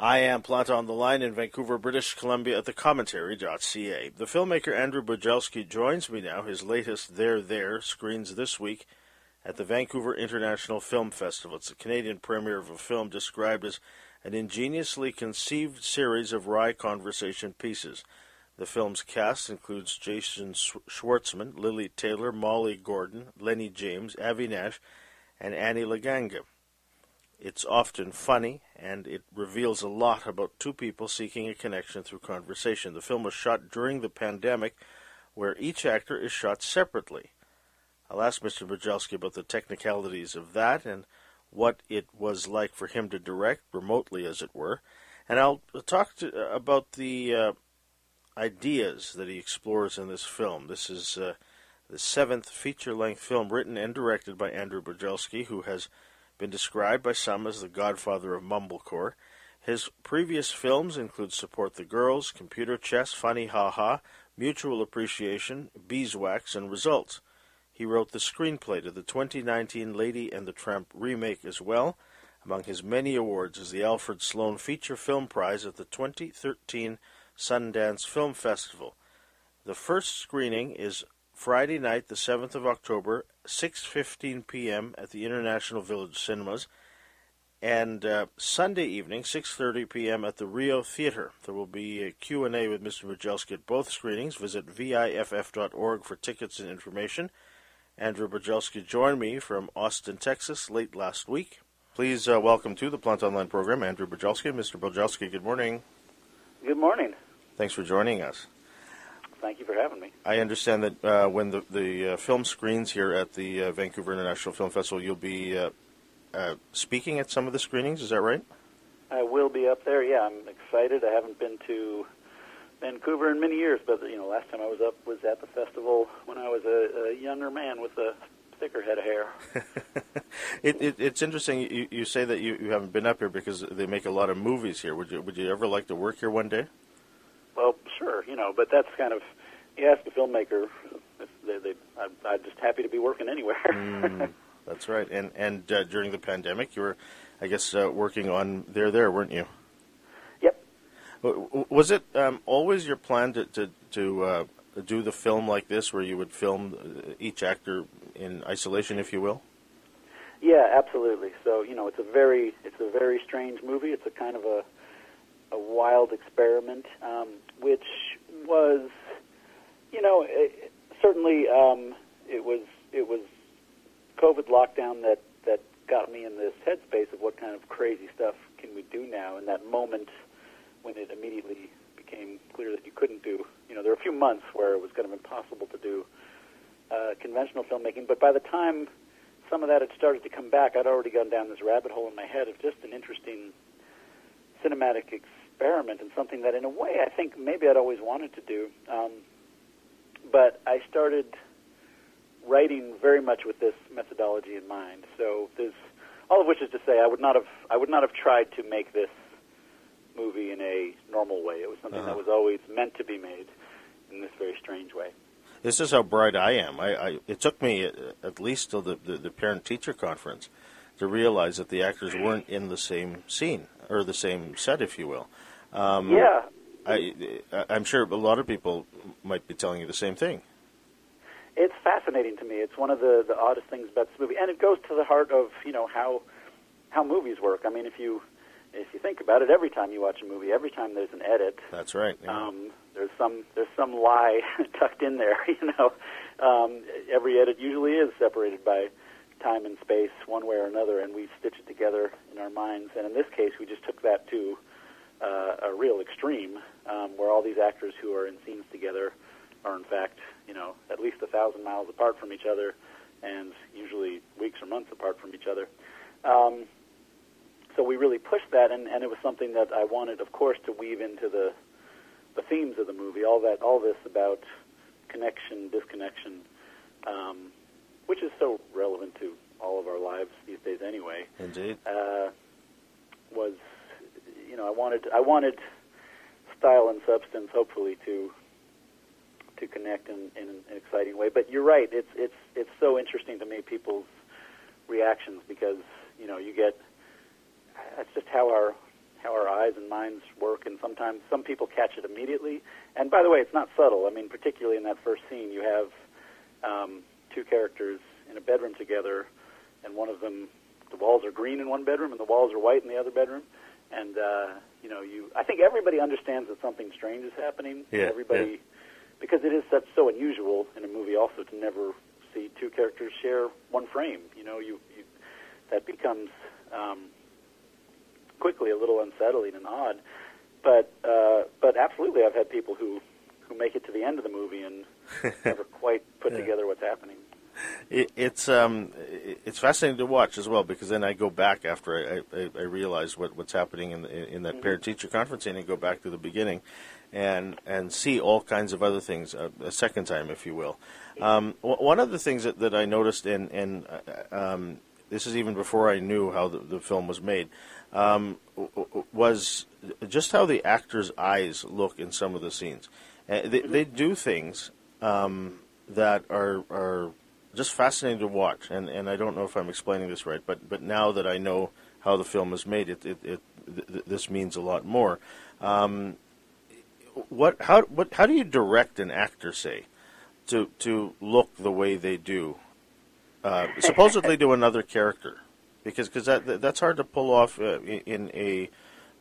I am Planta on the line in Vancouver, British Columbia at thecommentary.ca. The filmmaker Andrew Bujalski joins me now. His latest There There screens this week at the Vancouver International Film Festival. It's a Canadian premiere of a film described as an ingeniously conceived series of wry conversation pieces. The film's cast includes Jason Schwartzman, Lili Taylor, Molly Gordon, Lennie James, Avi Nash, and Annie Laganga. It's often funny, and it reveals a lot about two people seeking a connection through conversation. The film was shot during the pandemic, where each actor is shot separately. I'll ask Mr. Bujalski about the technicalities of that and what it was like for him to direct, remotely as it were. And I'll talk to, uh, about the uh, ideas that he explores in this film. This is uh, the seventh feature length film written and directed by Andrew Bujalski, who has been described by some as the godfather of mumblecore. His previous films include Support the Girls, Computer Chess, Funny Ha Ha, Mutual Appreciation, Beeswax, and Results. He wrote the screenplay to the 2019 Lady and the Tramp remake as well. Among his many awards is the Alfred Sloan Feature Film Prize at the 2013 Sundance Film Festival. The first screening is Friday night, the 7th of October, 6:15 p.m. at the International Village Cinemas, and uh, Sunday evening, 6:30 p.m. at the Rio Theater. There will be a Q&A with Mr. Bujalski at both screenings. Visit viff.org for tickets and information. Andrew Bujalski joined me from Austin, Texas, late last week. Please uh, welcome to the Plant Online program, Andrew Bujalski. Mr. Bujalski, good morning. Good morning. Thanks for joining us. Thank you for having me. I understand that uh, when the, the uh, film screens here at the uh, Vancouver International Film Festival, you'll be uh, uh, speaking at some of the screenings. Is that right? I will be up there. Yeah, I'm excited. I haven't been to Vancouver in many years, but you know, last time I was up was at the festival when I was a, a younger man with a thicker head of hair. it, it, it's interesting. You, you say that you, you haven't been up here because they make a lot of movies here. Would you Would you ever like to work here one day? You know, but that's kind of you ask a filmmaker. They, they, I'm, I'm just happy to be working anywhere. mm, that's right. And and uh, during the pandemic, you were, I guess, uh, working on there, there, weren't you? Yep. Was it um, always your plan to to, to uh, do the film like this, where you would film uh, each actor in isolation, if you will? Yeah, absolutely. So you know, it's a very it's a very strange movie. It's a kind of a a wild experiment, um, which was, you know, it, certainly um, it was it was COVID lockdown that that got me in this headspace of what kind of crazy stuff can we do now. In that moment when it immediately became clear that you couldn't do, you know, there were a few months where it was kind of impossible to do uh, conventional filmmaking. But by the time some of that had started to come back, I'd already gone down this rabbit hole in my head of just an interesting cinematic experiment and something that, in a way, I think maybe I'd always wanted to do. Um, but I started writing very much with this methodology in mind. So there's all of which is to say, I would not have I would not have tried to make this movie in a normal way. It was something uh-huh. that was always meant to be made in this very strange way. This is how bright I am. I, I it took me at least till the, the, the parent teacher conference to realize that the actors weren't in the same scene or the same set, if you will. Um, yeah. I, I'm sure a lot of people might be telling you the same thing. It's fascinating to me. It's one of the, the oddest things about this movie, and it goes to the heart of you know how how movies work. I mean, if you if you think about it, every time you watch a movie, every time there's an edit, that's right. Yeah. Um, there's some there's some lie tucked in there. You know, um, every edit usually is separated by time and space, one way or another, and we stitch it together in our minds. And in this case, we just took that to uh, a real extreme, um, where all these actors who are in scenes together are in fact, you know, at least a thousand miles apart from each other, and usually weeks or months apart from each other. Um, so we really pushed that, and, and it was something that I wanted, of course, to weave into the the themes of the movie. All that, all this about connection, disconnection, um, which is so relevant to all of our lives these days, anyway. Indeed. Uh, was you know, I wanted I wanted style and substance, hopefully, to to connect in, in an exciting way. But you're right; it's it's it's so interesting to me people's reactions because you know you get that's just how our how our eyes and minds work, and sometimes some people catch it immediately. And by the way, it's not subtle. I mean, particularly in that first scene, you have um, two characters in a bedroom together, and one of them, the walls are green in one bedroom, and the walls are white in the other bedroom. And uh, you know, you I think everybody understands that something strange is happening. Yeah, everybody, yeah. Because it is such so unusual in a movie also to never see two characters share one frame. You know, you, you that becomes um, quickly a little unsettling and odd. But uh, but absolutely, I've had people who who make it to the end of the movie and never quite put Yeah. together what's happening. It, it's um, it- it's fascinating to watch as well because then I go back after I, I, I realize what, what's happening in the, in that parent teacher conferencing and go back to the beginning, and and see all kinds of other things uh, a second time, if you will. Um, w- one of the things that, that I noticed, and and uh, um, this is even before I knew how the, the film was made, um, was just how the actors' eyes look in some of the scenes. Uh, they, they do things um, that are are just fascinating to watch. And, and I don't know if I'm explaining this right, but but now that I know how the film is made, it, it, it th- th- this means a lot more. Um, what how what how do you direct an actor say to to look the way they do, uh, supposedly to another character? Because cause that that- that's hard to pull off uh, in, in a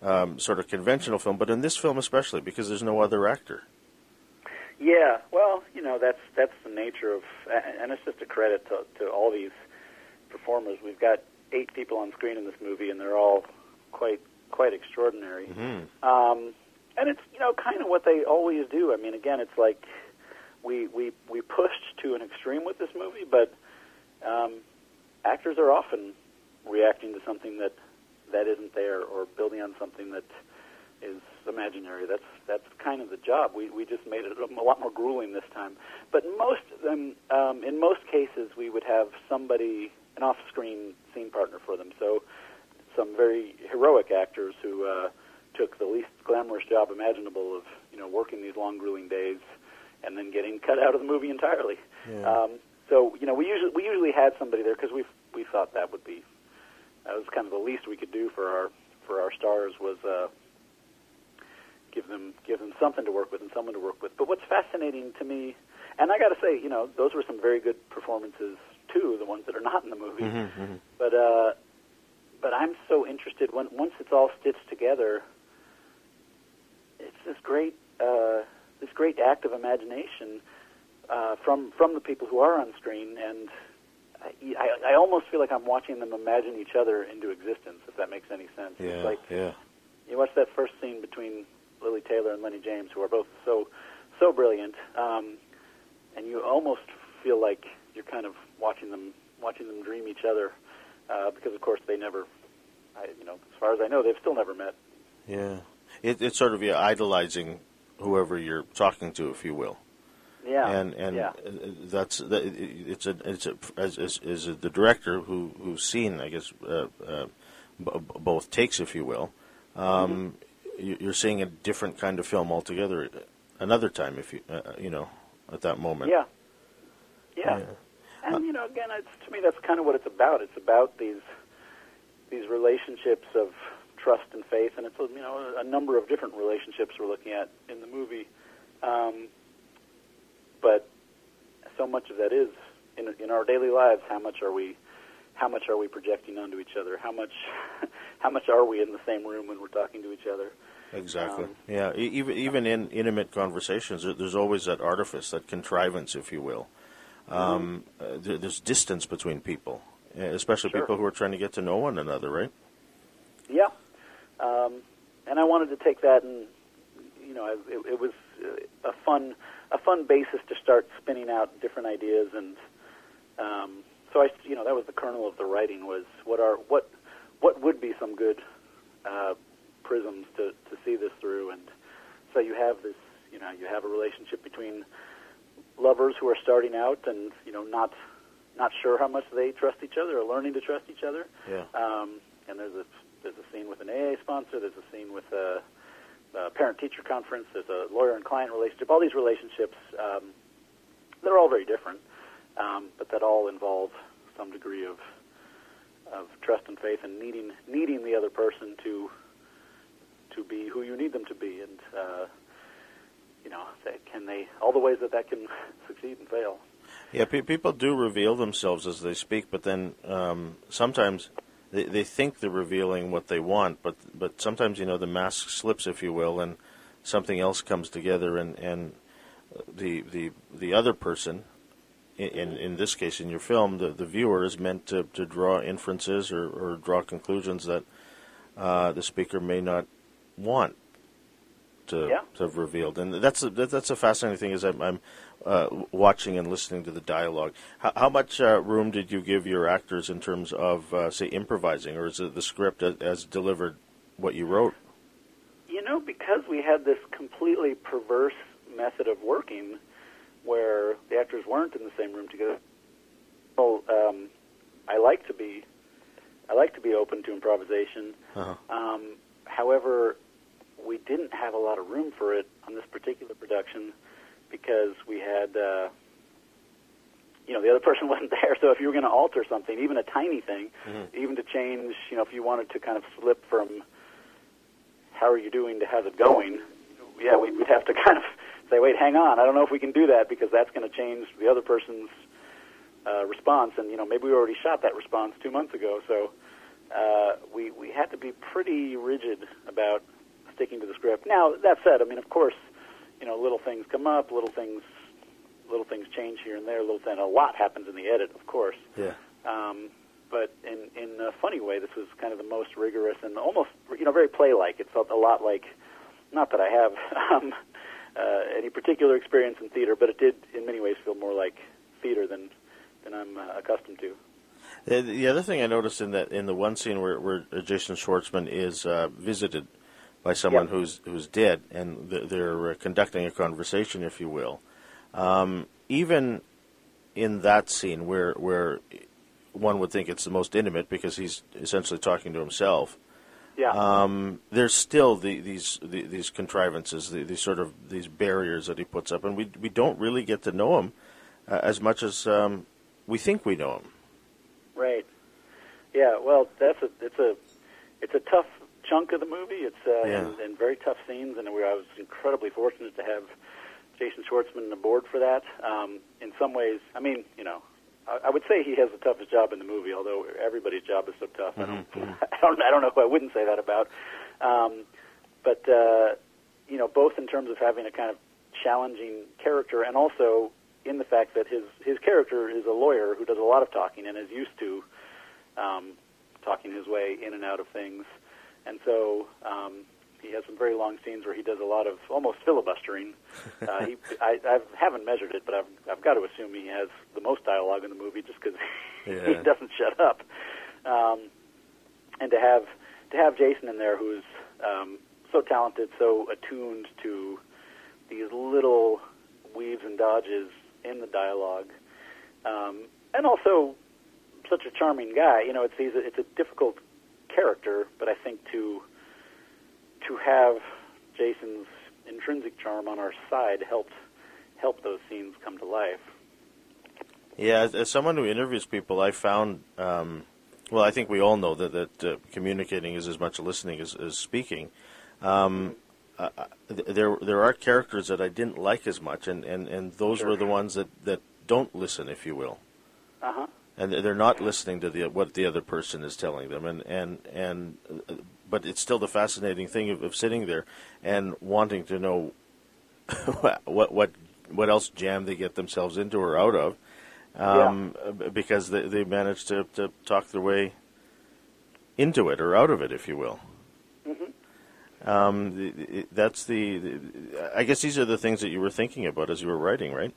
um, sort of conventional film, but in this film especially because there's no other actor. Yeah, well, you know that's that's the nature of, and it's just a credit to, to all these performers. We've got eight people on screen in this movie, and they're all quite quite extraordinary. Mm-hmm. Um, and it's you know kind of what they always do. I mean, again, it's like we we we pushed to an extreme with this movie, but um, actors are often reacting to something that that isn't there or building on something that is imaginary. That's that's kind of the job. We we just made it a lot more grueling this time. But most of them, um, in most cases, we would have somebody an off-screen scene partner for them. So some very heroic actors who uh, took the least glamorous job imaginable of you know working these long grueling days and then getting cut out of the movie entirely. Yeah. Um, so you know we usually we usually had somebody there because we we thought that would be that was kind of the least we could do for our for our stars was uh, give them give them something to work with and someone to work with. But what's fascinating to me, and I got to say, you know, those were some very good performances too, the ones that are not in the movie. Mm-hmm, mm-hmm. But uh, but I'm so interested when once it's all stitched together. It's this great uh, this great act of imagination uh, from from the people who are on screen, and I, I, almost feel like I'm watching them imagine each other into existence. If that makes any sense, Yeah, it's like yeah. you watch that first scene between Lili Taylor and Lennie James, who are both so so brilliant, um, and you almost feel like you're kind of watching them watching them dream each other, uh, because of course they never, I, you know, as far as I know, they've still never met. Yeah, it, it's sort of yeah, idolizing whoever you're talking to, if you will. Yeah, and and yeah, that's that, it's a it's a as as the director who who's seen I guess uh, uh, b- both takes, if you will. Um, you- You're seeing a different kind of film altogether. Another time, if you uh, you know, at that moment. yeah, yeah. And you know, again, it's to me that's kind of what it's about. It's about these these relationships of trust and faith, and it's you know a number of different relationships we're looking at in the movie. Um, but so much of that is in in our daily lives. How much are we? How much are we projecting onto each other? How much? how much are we in the same room when we're talking to each other? Exactly. Um, yeah. Even even in intimate conversations, there's always that artifice, that contrivance, if you will. Um, uh, there, there's distance between people, especially Sure. people who are trying to get to know one another, right? Yeah, um, and I wanted to take that and you know it, it was a fun a fun basis to start spinning out different ideas and um, so I you know that was the kernel of the writing was what are what what would be some good uh, prisms to to see this through and so you have this you know you have a relationship between lovers who are starting out and you know not not sure how much they trust each other or learning to trust each other Yeah. um, and there's a there's a scene with an AA sponsor. There's a scene with a, a parent-teacher conference. There's a lawyer and client relationship. All these relationships, um, they're all very different, um, but that all involve some degree of of trust and faith and needing needing the other person to to be who you need them to be, and uh, you know, can they all the ways that that can succeed and fail. Yeah, pe- people do reveal themselves as they speak, but then um, sometimes they, they think they're revealing what they want, but but sometimes you know the mask slips, if you will, and something else comes together, and and the the the other person, in in this case in your film, the the viewer is meant to, to draw inferences or, or draw conclusions that uh, the speaker may not want to, Yeah. to have revealed, and that's a, that- that's a fascinating thing. Is I'm, I'm uh, watching and listening to the dialogue. How, how much uh, room did you give your actors in terms of uh, say improvising, or is it the script as, as delivered what you wrote? You know, because we had this completely perverse method of working, where the actors weren't in the same room together. Well, um, I like to be, I like to be open to improvisation. Uh-huh. Um, however, we didn't have a lot of room for it on this particular production because we had, uh, you know, the other person wasn't there. So if you were going to alter something, even a tiny thing, even to change, you know, if you wanted to kind of slip from how are you doing to how's it going, yeah, we'd have to kind of say, wait, hang on, I don't know if we can do that because that's going to change the other person's uh, response. And, you know, maybe we already shot that response two months ago. So uh, we, we had to be pretty rigid about sticking to the script. Now, that said, I mean, of course, you know, little things come up, little things, little things change here and there, little thing, a lot happens in the edit, of course. Yeah. Um, but in in a funny way, this was kind of the most rigorous and almost you know very play-like. It felt a lot like, not that I have um, uh, any particular experience in theater, but it did in many ways feel more like theater than than I'm uh, accustomed to. The, the other thing I noticed in that in the one scene where, where Jason Schwartzman is uh, visited by someone Yep. who's who's dead, and th- they're uh, conducting a conversation, if you will. Um, even in that scene, where where one would think it's the most intimate because he's essentially talking to himself, Yeah. um, there's still the, these the, these contrivances, the, these sort of these barriers that he puts up, and we we don't really get to know him uh, as much as um, we think we know him. Right. Yeah. Well, that's a it's a it's a tough chunk of the movie. It's uh, Yeah. and, and very tough scenes, and we, I was incredibly fortunate to have Jason Schwartzman aboard for that. Um, in some ways, I mean, you know, I, would say he has the toughest job in the movie, although everybody's job is so tough. I don't, I don't, I don't know who I wouldn't say that about. Um, but uh, you know, both in terms of having a kind of challenging character, and also in the fact that his his character is a lawyer who does a lot of talking and is used to um, talking his way in and out of things, and so um, he has some very long scenes where he does a lot of almost filibustering. Uh, he, I, I haven't measured it, but I've I've got to assume he has the most dialogue in the movie just because he doesn't shut up. Um, and to have to have Jason in there, who's um, so talented, so attuned to these little weaves and dodges in the dialogue, um, and also such a charming guy. You know, it's he's a, it's a difficult character, but I think to to have Jason's intrinsic charm on our side helped help those scenes come to life. Yeah, as, as someone who interviews people, I found, um, well, I think we all know that that uh, communicating is as much listening as, as speaking. Um, uh, uh, there, there are characters that I didn't like as much, and, and, and those Sure. were the ones that, that don't listen, if you will, Uh huh. and they're not listening to the what the other person is telling them, and and and. But it's still the fascinating thing of, of sitting there and wanting to know what what what else jam they get themselves into or out of, um, b- because they they managed to, to talk their way into it or out of it, if you will. Mhm. Um, that's the, the. I guess these are the things that you were thinking about as you were writing, right?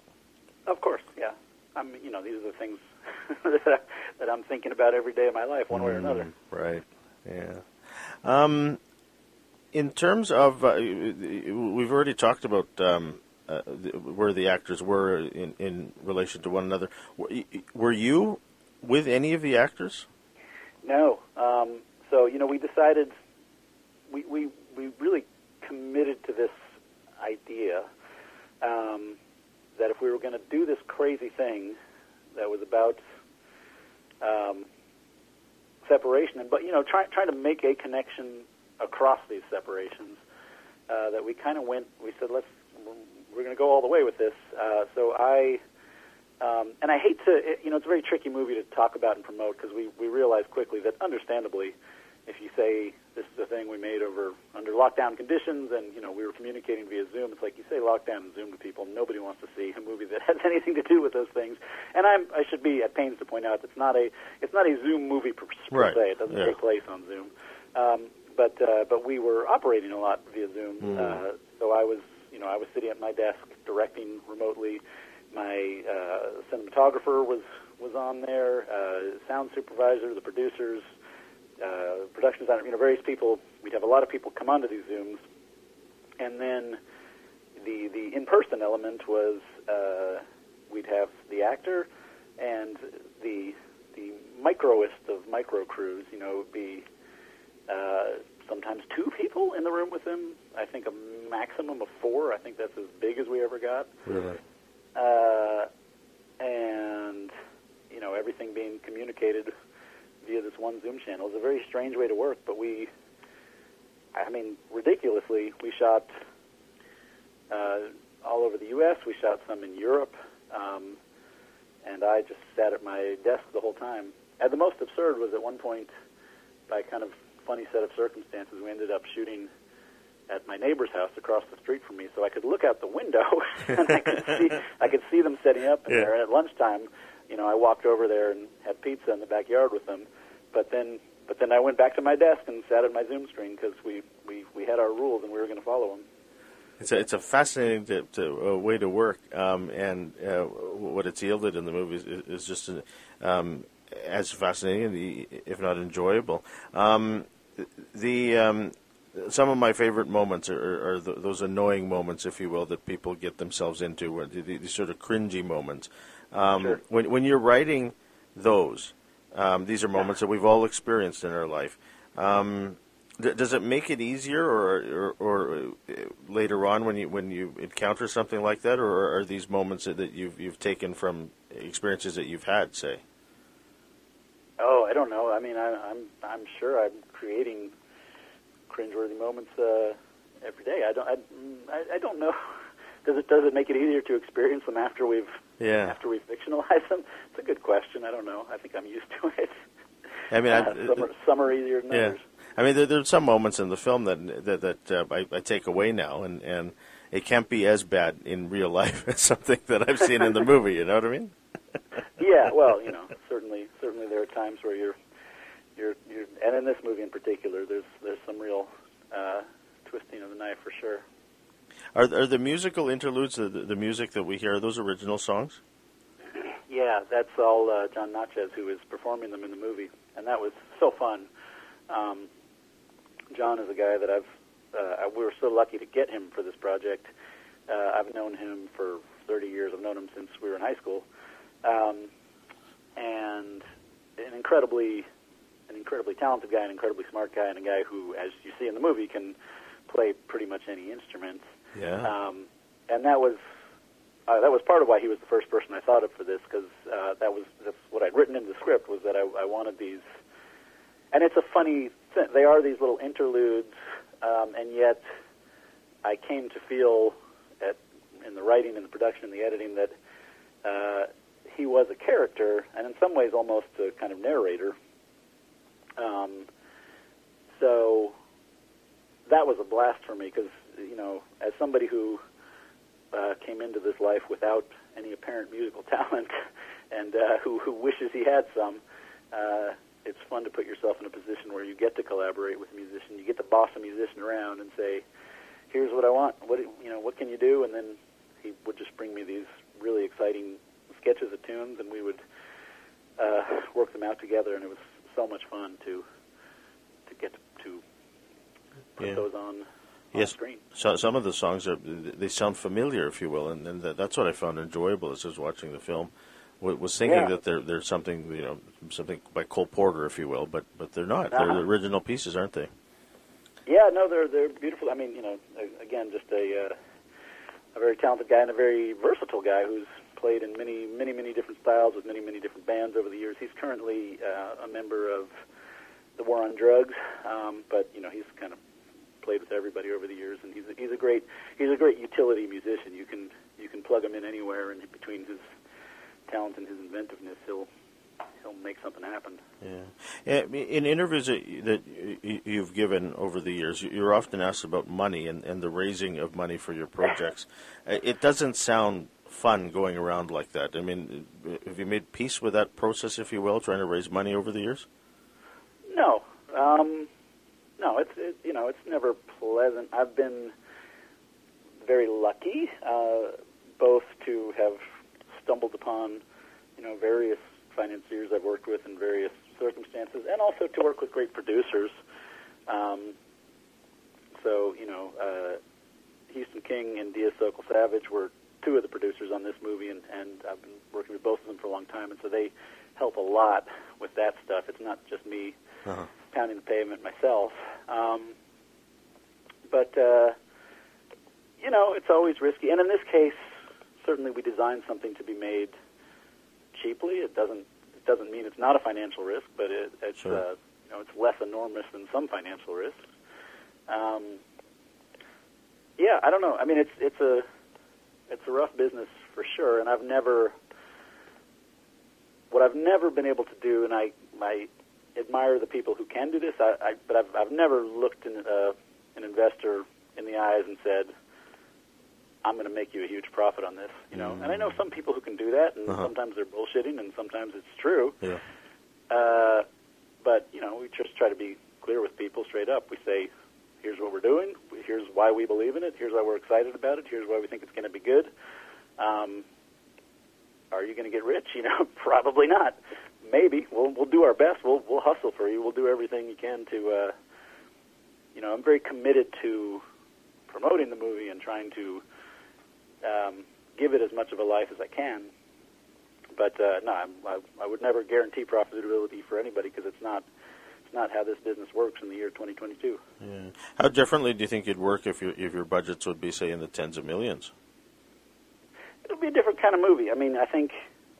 Of course, yeah. I'm, you know, these are the things that, I'm thinking about every day of my life, one way or another. Mm, Right. Yeah. Um, in terms of, uh, we've already talked about um, uh, where the actors were in, in relation to one another. Were, were you with any of the actors? No. Um, so you know, we decided we we we really committed to this idea um, that if we were going to do this crazy thing that was about um, separation, but you know, try, trying to make a connection across these separations uh, that we kind of went. We said, let's we're going to go all the way with this. Uh, so I. Um, and I hate to, it, you know, it's a very tricky movie to talk about and promote because we, we realize quickly that, understandably, if you say this is a thing we made over under lockdown conditions and you know we were communicating via Zoom, it's like you say lockdown and Zoom to people, nobody wants to see a movie that has anything to do with those things. And I'm I should be at pains to point out it's not a it's not a Zoom movie per, per right. se. It doesn't yeah. take place on Zoom. Um, but uh, but we were operating a lot via Zoom. Mm. Uh, so I was you know I was sitting at my desk directing remotely. My uh, cinematographer was was on there, uh, sound supervisor, the producers, uh, production designer, you know, various people. We'd have a lot of people come onto these Zooms, and then the the in person element was uh, we'd have the actor and the the microest of micro crews. You know, would be uh, sometimes two people in the room with him. I think a maximum of four. I think that's as big as we ever got. Really? Uh, and you know, everything being communicated via this one Zoom channel is a very strange way to work. But we, I mean, ridiculously, we shot uh, all over the U.S. We shot some in Europe, um, and I just sat at my desk the whole time. And the most absurd was at one point, by kind of funny set of circumstances, we ended up shooting at my neighbor's house across the street from me, so I could look out the window and I could see I could see them setting up in Yeah. there. And at lunchtime, you know, I walked over there and had pizza in the backyard with them. But then, but then I went back to my desk and sat at my Zoom screen because we, we we had our rules and we were going to follow them. It's a, it's a fascinating to, to, uh, way to work, um, and uh, what it's yielded in the movie is, is just um, as fascinating, if not enjoyable. Um, the um, some of my favorite moments are, are those annoying moments, if you will, that people get themselves into, where the, the sort of cringy moments. Um, Sure. When when you're writing those, um, these are moments that we've all experienced in our life. Um, does it make it easier, or, or, or uh, later on when you when you encounter something like that, or are these moments that you've you've taken from experiences that you've had, say? Oh, I don't know. I mean, I, I'm I'm sure I'm creating cringeworthy moments uh, every day. I don't I, I, I don't know. Does it does it make it easier to experience them after we've Yeah. after we fictionalize them? It's a good question. I don't know. I think I'm used to it. I mean, I, Uh, some, are, some are easier than yeah. others. I mean, there, there's some moments in the film that that, that uh, I, I take away now, and, and it can't be as bad in real life as something that I've seen in the movie. You know what I mean? yeah, well, you know, certainly, certainly there are times where you're, you're, you're, and in this movie in particular, there's there's some real uh, twisting of the knife for sure. Are, are the musical interludes, the, the music that we hear, are those original songs? Yeah, that's all uh, Jon Natchez who is performing them in the movie, and that was so fun. Um, Jon is a guy that I've uh, we were so lucky to get him for this project. Uh, I've known him for 30 years. I've known him since we were in high school, um, and an incredibly an incredibly talented guy, an incredibly smart guy, and a guy who, as you see in the movie, can play pretty much any instrument. Yeah. Um, and that was uh, that was part of why he was the first person I thought of for this because uh, that was that's what I'd written in the script was that I, I wanted these. And it's a funny thing. They are these little interludes, um, and yet I came to feel at in the writing and the production and the editing that uh, he was a character and in some ways almost a kind of narrator. Um, so that was a blast for me because you know, as somebody who uh, came into this life without any apparent musical talent and uh, who, who wishes he had some, uh, it's fun to put yourself in a position where you get to collaborate with a musician. You get to boss a musician around and say, "Here's what I want. What you know? What can you do?" And then he would just bring me these really exciting sketches of tunes, and we would uh, work them out together. And it was so much fun to to get to put Yeah. those on on Yes. screen. So some of the songs are they sound familiar, if you will, and, and that's what I found enjoyable as I was watching the film. wa- Was thinking Yeah. that they're they're something you know something by Cole Porter, if you will, but but they're not. They're Uh-huh. the original pieces, aren't they? Yeah, no, they're they're beautiful. I mean, you know, again, just a uh, a very talented guy and a very versatile guy who's played in many, many, many different styles with many, many different bands over the years. He's currently uh, a member of the War on Drugs, um, but you know, he's kind of played with everybody over the years, and he's a, he's a great he's a great utility musician. You can you can plug him in anywhere, and between his talent and his inventiveness, he'll he'll make something happen. Yeah. In interviews that you've given over the years, you're often asked about money and, and the raising of money for your projects. It doesn't sound fun going around like that. I mean, have you made peace with that process, if you will, trying to raise money over the years? No, um, no. It's it, you know, it's never pleasant. I've been very lucky, uh, both to have stumbled upon, you know, various financiers I've worked with in various circumstances, and also to work with great producers. Um, so, you know, uh, Houston King and Dia Sokol Savage were two of the producers on this movie, and, and I've been working with both of them for a long time, and so they help a lot with that stuff. It's not just me uh-huh. Pounding the pavement myself. Um, but, uh, you know, it's always risky. And in this case, certainly we designed something to be made – cheaply. It doesn't it doesn't mean it's not a financial risk, but it, it's sure. uh, you know it's less enormous than some financial risks. Um, yeah, I don't know. I mean, it's it's a it's a rough business for sure, and I've never what I've never been able to do, and I I admire the people who can do this. I, I but I've I've never looked in, uh, an investor in the eyes and said, I'm going to make you a huge profit on this, you know. Mm. And I know some people who can do that, and uh-huh. sometimes they're bullshitting, and sometimes it's true. Yeah. Uh, but you know, we just try to be clear with people straight up. We say, here's what we're doing. Here's why we believe in it. Here's why we're excited about it. Here's why we think it's going to be good. Um, are you going to get rich? You know, probably not. Maybe we'll we'll do our best. We'll we'll hustle for you. We'll do everything you can to. Uh, you know, I'm very committed to promoting the movie and trying to um, give it as much of a life as I can. But uh, no, I'm, I, I would never guarantee profitability for anybody because it's not it's not how this business works in the year 2022. Yeah. How differently do you think it'd work if your if your budgets would be say in the tens of millions? It'll be a different kind of movie. I mean, I think,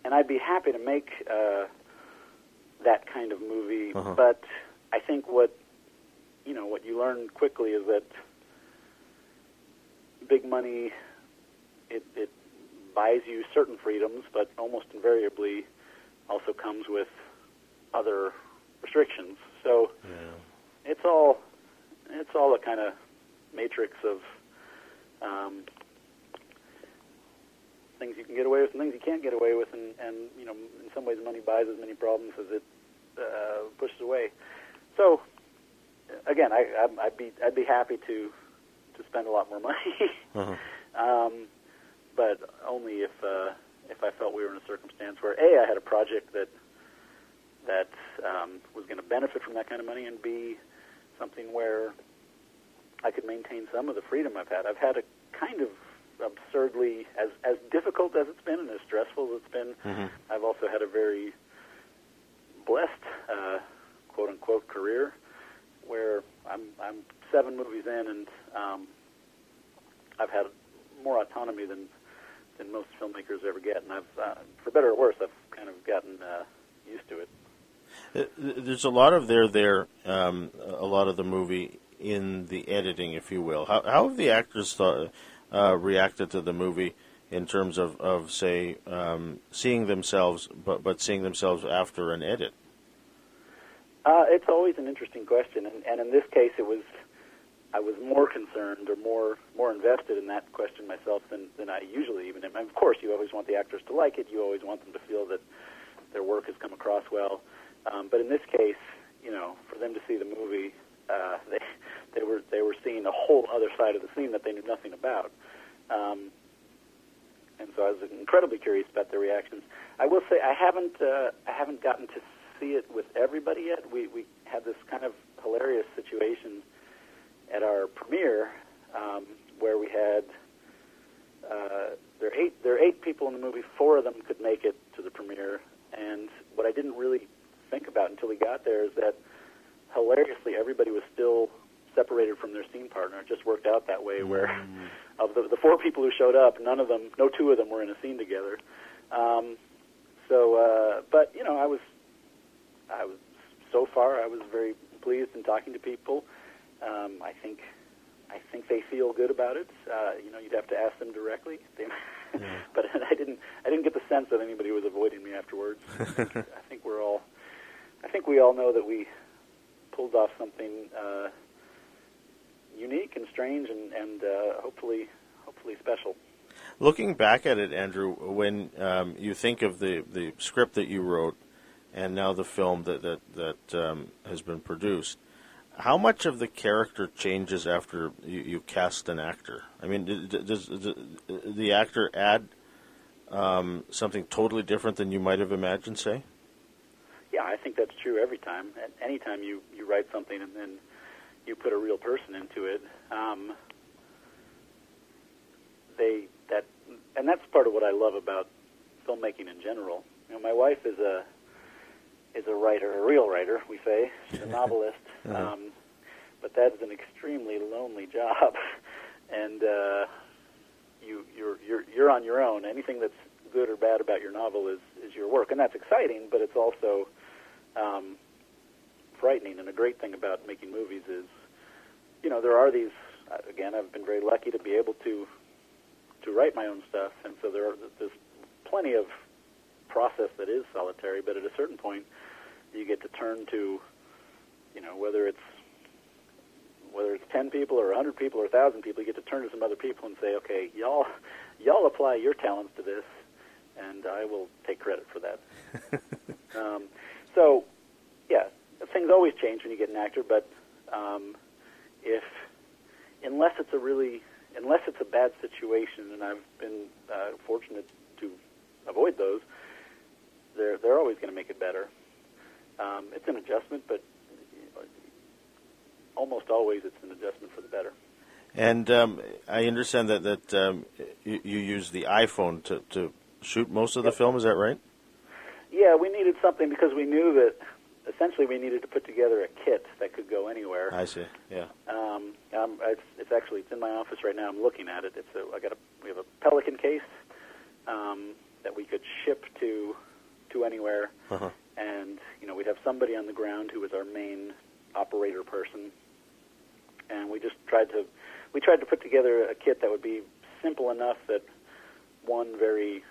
and I'd be happy to make uh, that kind of movie. Uh-huh. But I think what you know what you learn quickly is that big money it, it buys you certain freedoms, but almost invariably also comes with other restrictions. So yeah. it's all it's all a kind of matrix of um, things you can get away with and things you can't get away with, and, and you know in some ways money buys as many problems as it uh, pushes away. So again, I, I'd be I'd be happy to to spend a lot more money. uh-huh. um, but only if uh, if I felt we were in a circumstance where a I had a project that that um, was going to benefit from that kind of money, and b something where I could maintain some of the freedom I've had. I've had a kind of absurdly as as difficult as it's been and as stressful as it's been. Mm-hmm. I've also had a very blessed uh, quote unquote career where I'm I'm seven movies in and um, I've had more autonomy than than most filmmakers ever get, and I've, uh, for better or worse, I've kind of gotten uh, used to it. Uh, there's a lot of there there, um, a lot of the movie in the editing, if you will. How, how have the actors thought, uh, reacted to the movie in terms of, of say, um, seeing themselves, but but seeing themselves after an edit? Uh, it's always an interesting question, and, and in this case, it was I was more concerned or more more invested in that question myself than than I usually even am. And of course, you always want the actors to like it. You always want them to feel that their work has come across well. Um, but in this case, you know, for them to see the movie, uh, they they were they were seeing a whole other side of the scene that they knew nothing about. Um, and so I was incredibly curious about their reactions. I will say I haven't uh, I haven't gotten to see it with everybody yet. We we had this kind of hilarious situation at our premiere um, where we had uh, there eight there are eight people in the movie. Four of them could make it to the premiere, and what I didn't really think about until we got there is that hilariously everybody was still separated from their scene partner. It just worked out that way. Where mm. of the, the four people who showed up, none of them, no two of them were in a scene together. Um, so, uh, but you know, I was, I was so far, I was very pleased in talking to people. Um, I think I think they feel good about it. Uh, you know, you'd have to ask them directly. They, yeah. but I didn't. I didn't get the sense that anybody was avoiding me afterwards. I think we're all. I think we all know that we pulled off something uh, unique and strange, and, and uh, hopefully, hopefully special. Looking back at it, Andrew, when um, you think of the, the script that you wrote, and now the film that that that um, has been produced, how much of the character changes after you, you cast an actor? I mean, does, does the actor add um, something totally different than you might have imagined? Say. Yeah, I think that's true every time. Anytime you you write something and then you put a real person into it, um, they that and that's part of what I love about filmmaking in general. You know, my wife is a is a writer, a real writer, we say, She's a novelist. uh-huh. um, but that's an extremely lonely job, and uh, you you're you're you're on your own. Anything that's good or bad about your novel is is your work, and that's exciting. But it's also um, frightening. And a great thing about making movies is, you know, there are these. Again, I've been very lucky to be able to to write my own stuff, and so there are, there's plenty of process that is solitary. But at a certain point, you get to turn to, you know, whether it's whether it's ten people or a hundred people or a thousand people, you get to turn to some other people and say, okay, y'all, y'all apply your talents to this, and I will take credit for that. um, so, yeah, things always change when you get an actor, but um, if unless it's a really unless it's a bad situation, and I've been uh, fortunate to avoid those, they're they're always going to make it better. Um, it's an adjustment, but almost always it's an adjustment for the better. And um, I understand that that um, you, you, use the iPhone to, to shoot most of the film. Is that right? Yeah, we needed something because we knew that essentially we needed to put together a kit that could go anywhere. I see. Yeah. Um, um, it's, it's actually it's in my office right now. I'm looking at it. It's a, I got a we have a Pelican case um, that we could ship to to anywhere, uh-huh. and you know we'd have somebody on the ground who was our main operator person, and we just tried to we tried to put together a kit that would be simple enough that one very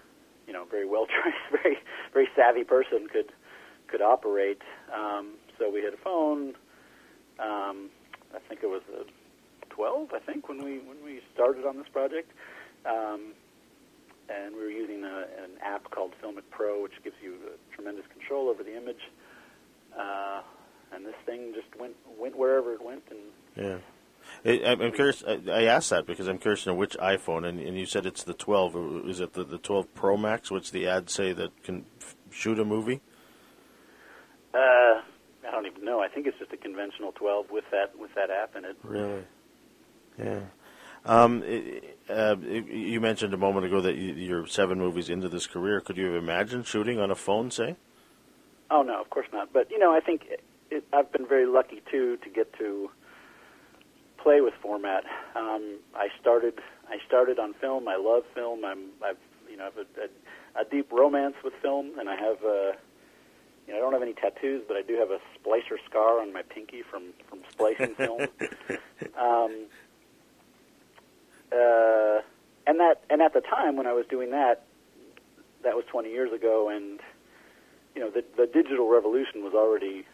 you know very well trained, very very savvy person could could operate. Um, so we had a phone. Um, I think it was a 12. I think when we when we started on this project, um, and we were using a, an app called Filmic Pro, which gives you tremendous control over the image. Uh, and this thing just went went wherever it went, and yeah. I'm curious. I asked that because I'm curious to know which iPhone, and, and you said it's the 12. Is it the, the 12 Pro Max, which the ads say that can f- shoot a movie? Uh, I don't even know. I think it's just a conventional 12 with that with that app in it. Really? Yeah. Um, it, uh, you mentioned a moment ago that you're seven movies into this career. Could you have imagined shooting on a phone, say? Oh no, of course not. But you know, I think it, I've been very lucky too to get to play with format. Um, I started I started on film. I love film. I'm I've you know I have a, a, a deep romance with film, and I have a you know I don't have any tattoos, but I do have a splicer scar on my pinky from from splicing film. Um, uh, and that and at the time when I was doing that, that was 20 years ago, and you know the the digital revolution was already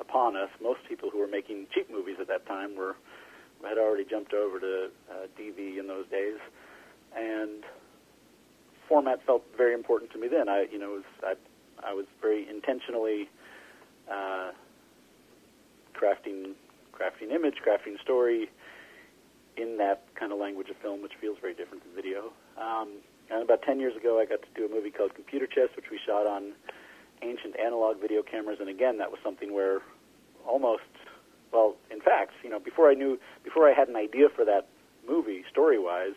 upon us. Most people who were making cheap movies at that time were had already jumped over to uh, DV in those days, and format felt very important to me then. I, you know, was, I, I was very intentionally uh, crafting, crafting image, crafting story in that kind of language of film, which feels very different than video. Um, and about 10 years ago, I got to do a movie called Computer Chess, which we shot on ancient analog video cameras. And again, that was something where almost, well, in fact, you know, before I knew, before I had an idea for that movie, story-wise,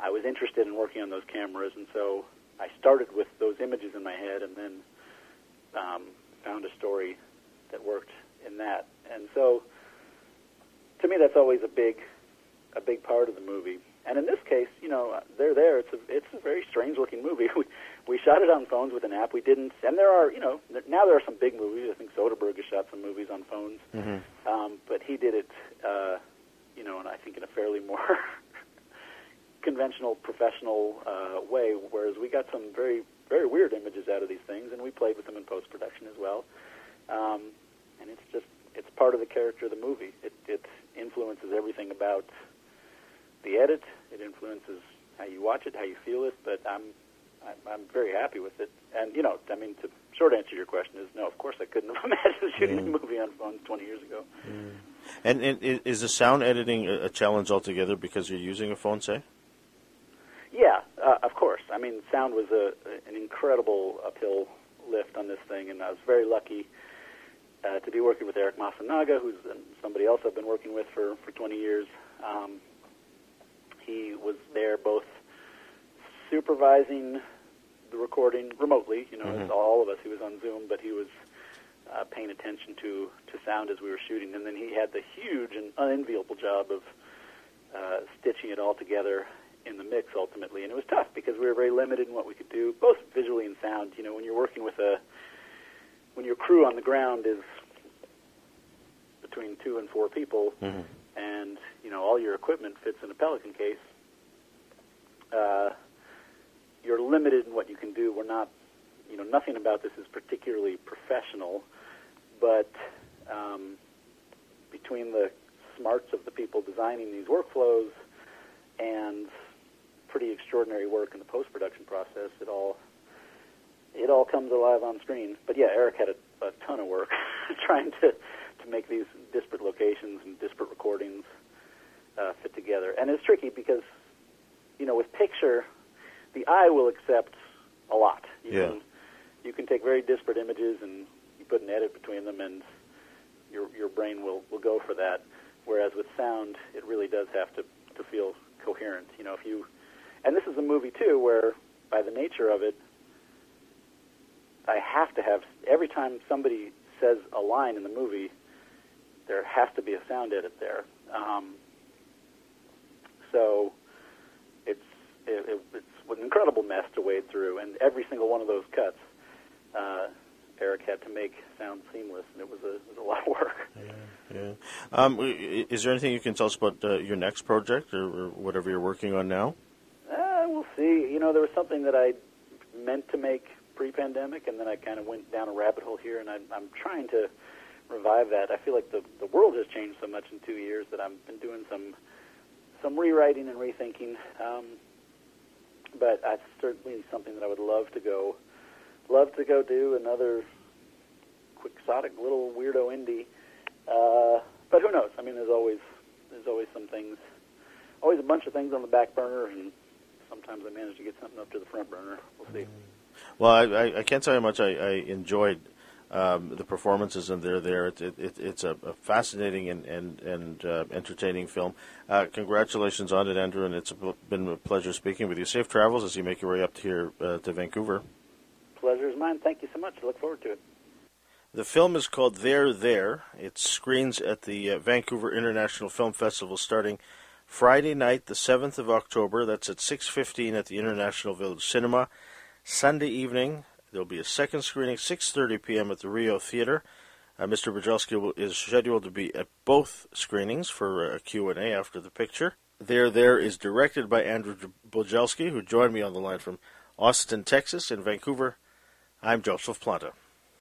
I was interested in working on those cameras, and so I started with those images in my head, and then um, found a story that worked in that. And so, to me, that's always a big, a big part of the movie. And in this case, you know, they're there. It's a it's a very strange looking movie. We we shot it on phones with an app. We didn't, and there are you know now there are some big movies. I think Soderbergh has shot some movies on phones, mm-hmm. um, but he did it uh, you know, and I think in a fairly more conventional, professional uh, way. Whereas we got some very, very weird images out of these things, and we played with them in post production as well. Um, and it's just, it's part of the character of the movie. It, it influences everything about the edit. It influences how you watch it, how you feel it. But I'm, I'm, I'm very happy with it. And you know, I mean, to short answer to your question is no. Of course, I couldn't have imagined shooting mm. a movie on phones 20 years ago. Mm. And, and is the sound editing a challenge altogether because you're using a phone, say? Yeah, uh, of course. I mean, sound was a, an incredible uphill lift on this thing, and I was very lucky uh, to be working with Eric Masunaga, who's somebody else I've been working with for, for 20 years. Um, he was there both supervising the recording remotely, you know, mm-hmm. as all of us. He was on Zoom, but he was uh, paying attention to, to sound as we were shooting. And then he had the huge and unenviable job of uh, stitching it all together in the mix ultimately. And it was tough because we were very limited in what we could do, both visually and sound. You know, when you're working with a, when your crew on the ground is between two and four people, mm-hmm. And you know all your equipment fits in a Pelican case, uh, you're limited in what you can do. We're not, you know, nothing about this is particularly professional, but um, between the smarts of the people designing these workflows and pretty extraordinary work in the post production process, it all it all comes alive on screen. But yeah, Eric had a, a ton of work trying to to make these disparate locations and disparate recordings uh, fit together, and it's tricky because you know with picture the eye will accept a lot. You yeah. can you can take very disparate images and you put an edit between them, and your your brain will will go for that. Whereas with sound, it really does have to to feel coherent. You know, if you and this is a movie too where by the nature of it, I have to have every time somebody says a line in the movie, there has to be a sound edit there. Um, so it's it, it, it's an incredible mess to wade through, and every single one of those cuts, uh, Eric had to make sound seamless, and it was a, it was a lot of work. Yeah, yeah. Um, is there anything you can tell us about uh, your next project or, or, whatever you're working on now? Uh, we'll see. You know, there was something that I meant to make pre-pandemic, and then I kind of went down a rabbit hole here, and I'm, I'm trying to revive that. I feel like the the world has changed so much in two years that I've been doing some some rewriting and rethinking. Um, but that's certainly something that I would love to go, love to go do another quixotic little weirdo indie. Uh, but who knows? I mean, there's always there's always some things, always a bunch of things on the back burner, and sometimes I manage to get something up to the front burner. We'll see. Well, I, I, can't tell you how much I, I enjoyed um, the performances and they're there. It, it, it's a, a, fascinating and and, and uh, entertaining film. Uh, congratulations on it, Andrew, and it's been a pleasure speaking with you. Safe travels as you make your way up to here uh, to Vancouver. Pleasure is mine. Thank you so much. I look forward to it. The film is called There There. It screens at the uh, Vancouver International Film Festival starting Friday night, the 7th of October. That's at 6:15 at the International Village Cinema. Sunday evening, There'll be a second screening, 6:30 p.m. at the Rio Theater. Uh, Mr. Bujalski is scheduled to be at both screenings for a Q&A after the picture. There There is directed by Andrew Bujalski, who joined me on the line from Austin, Texas, in Vancouver. I'm Joseph Planta.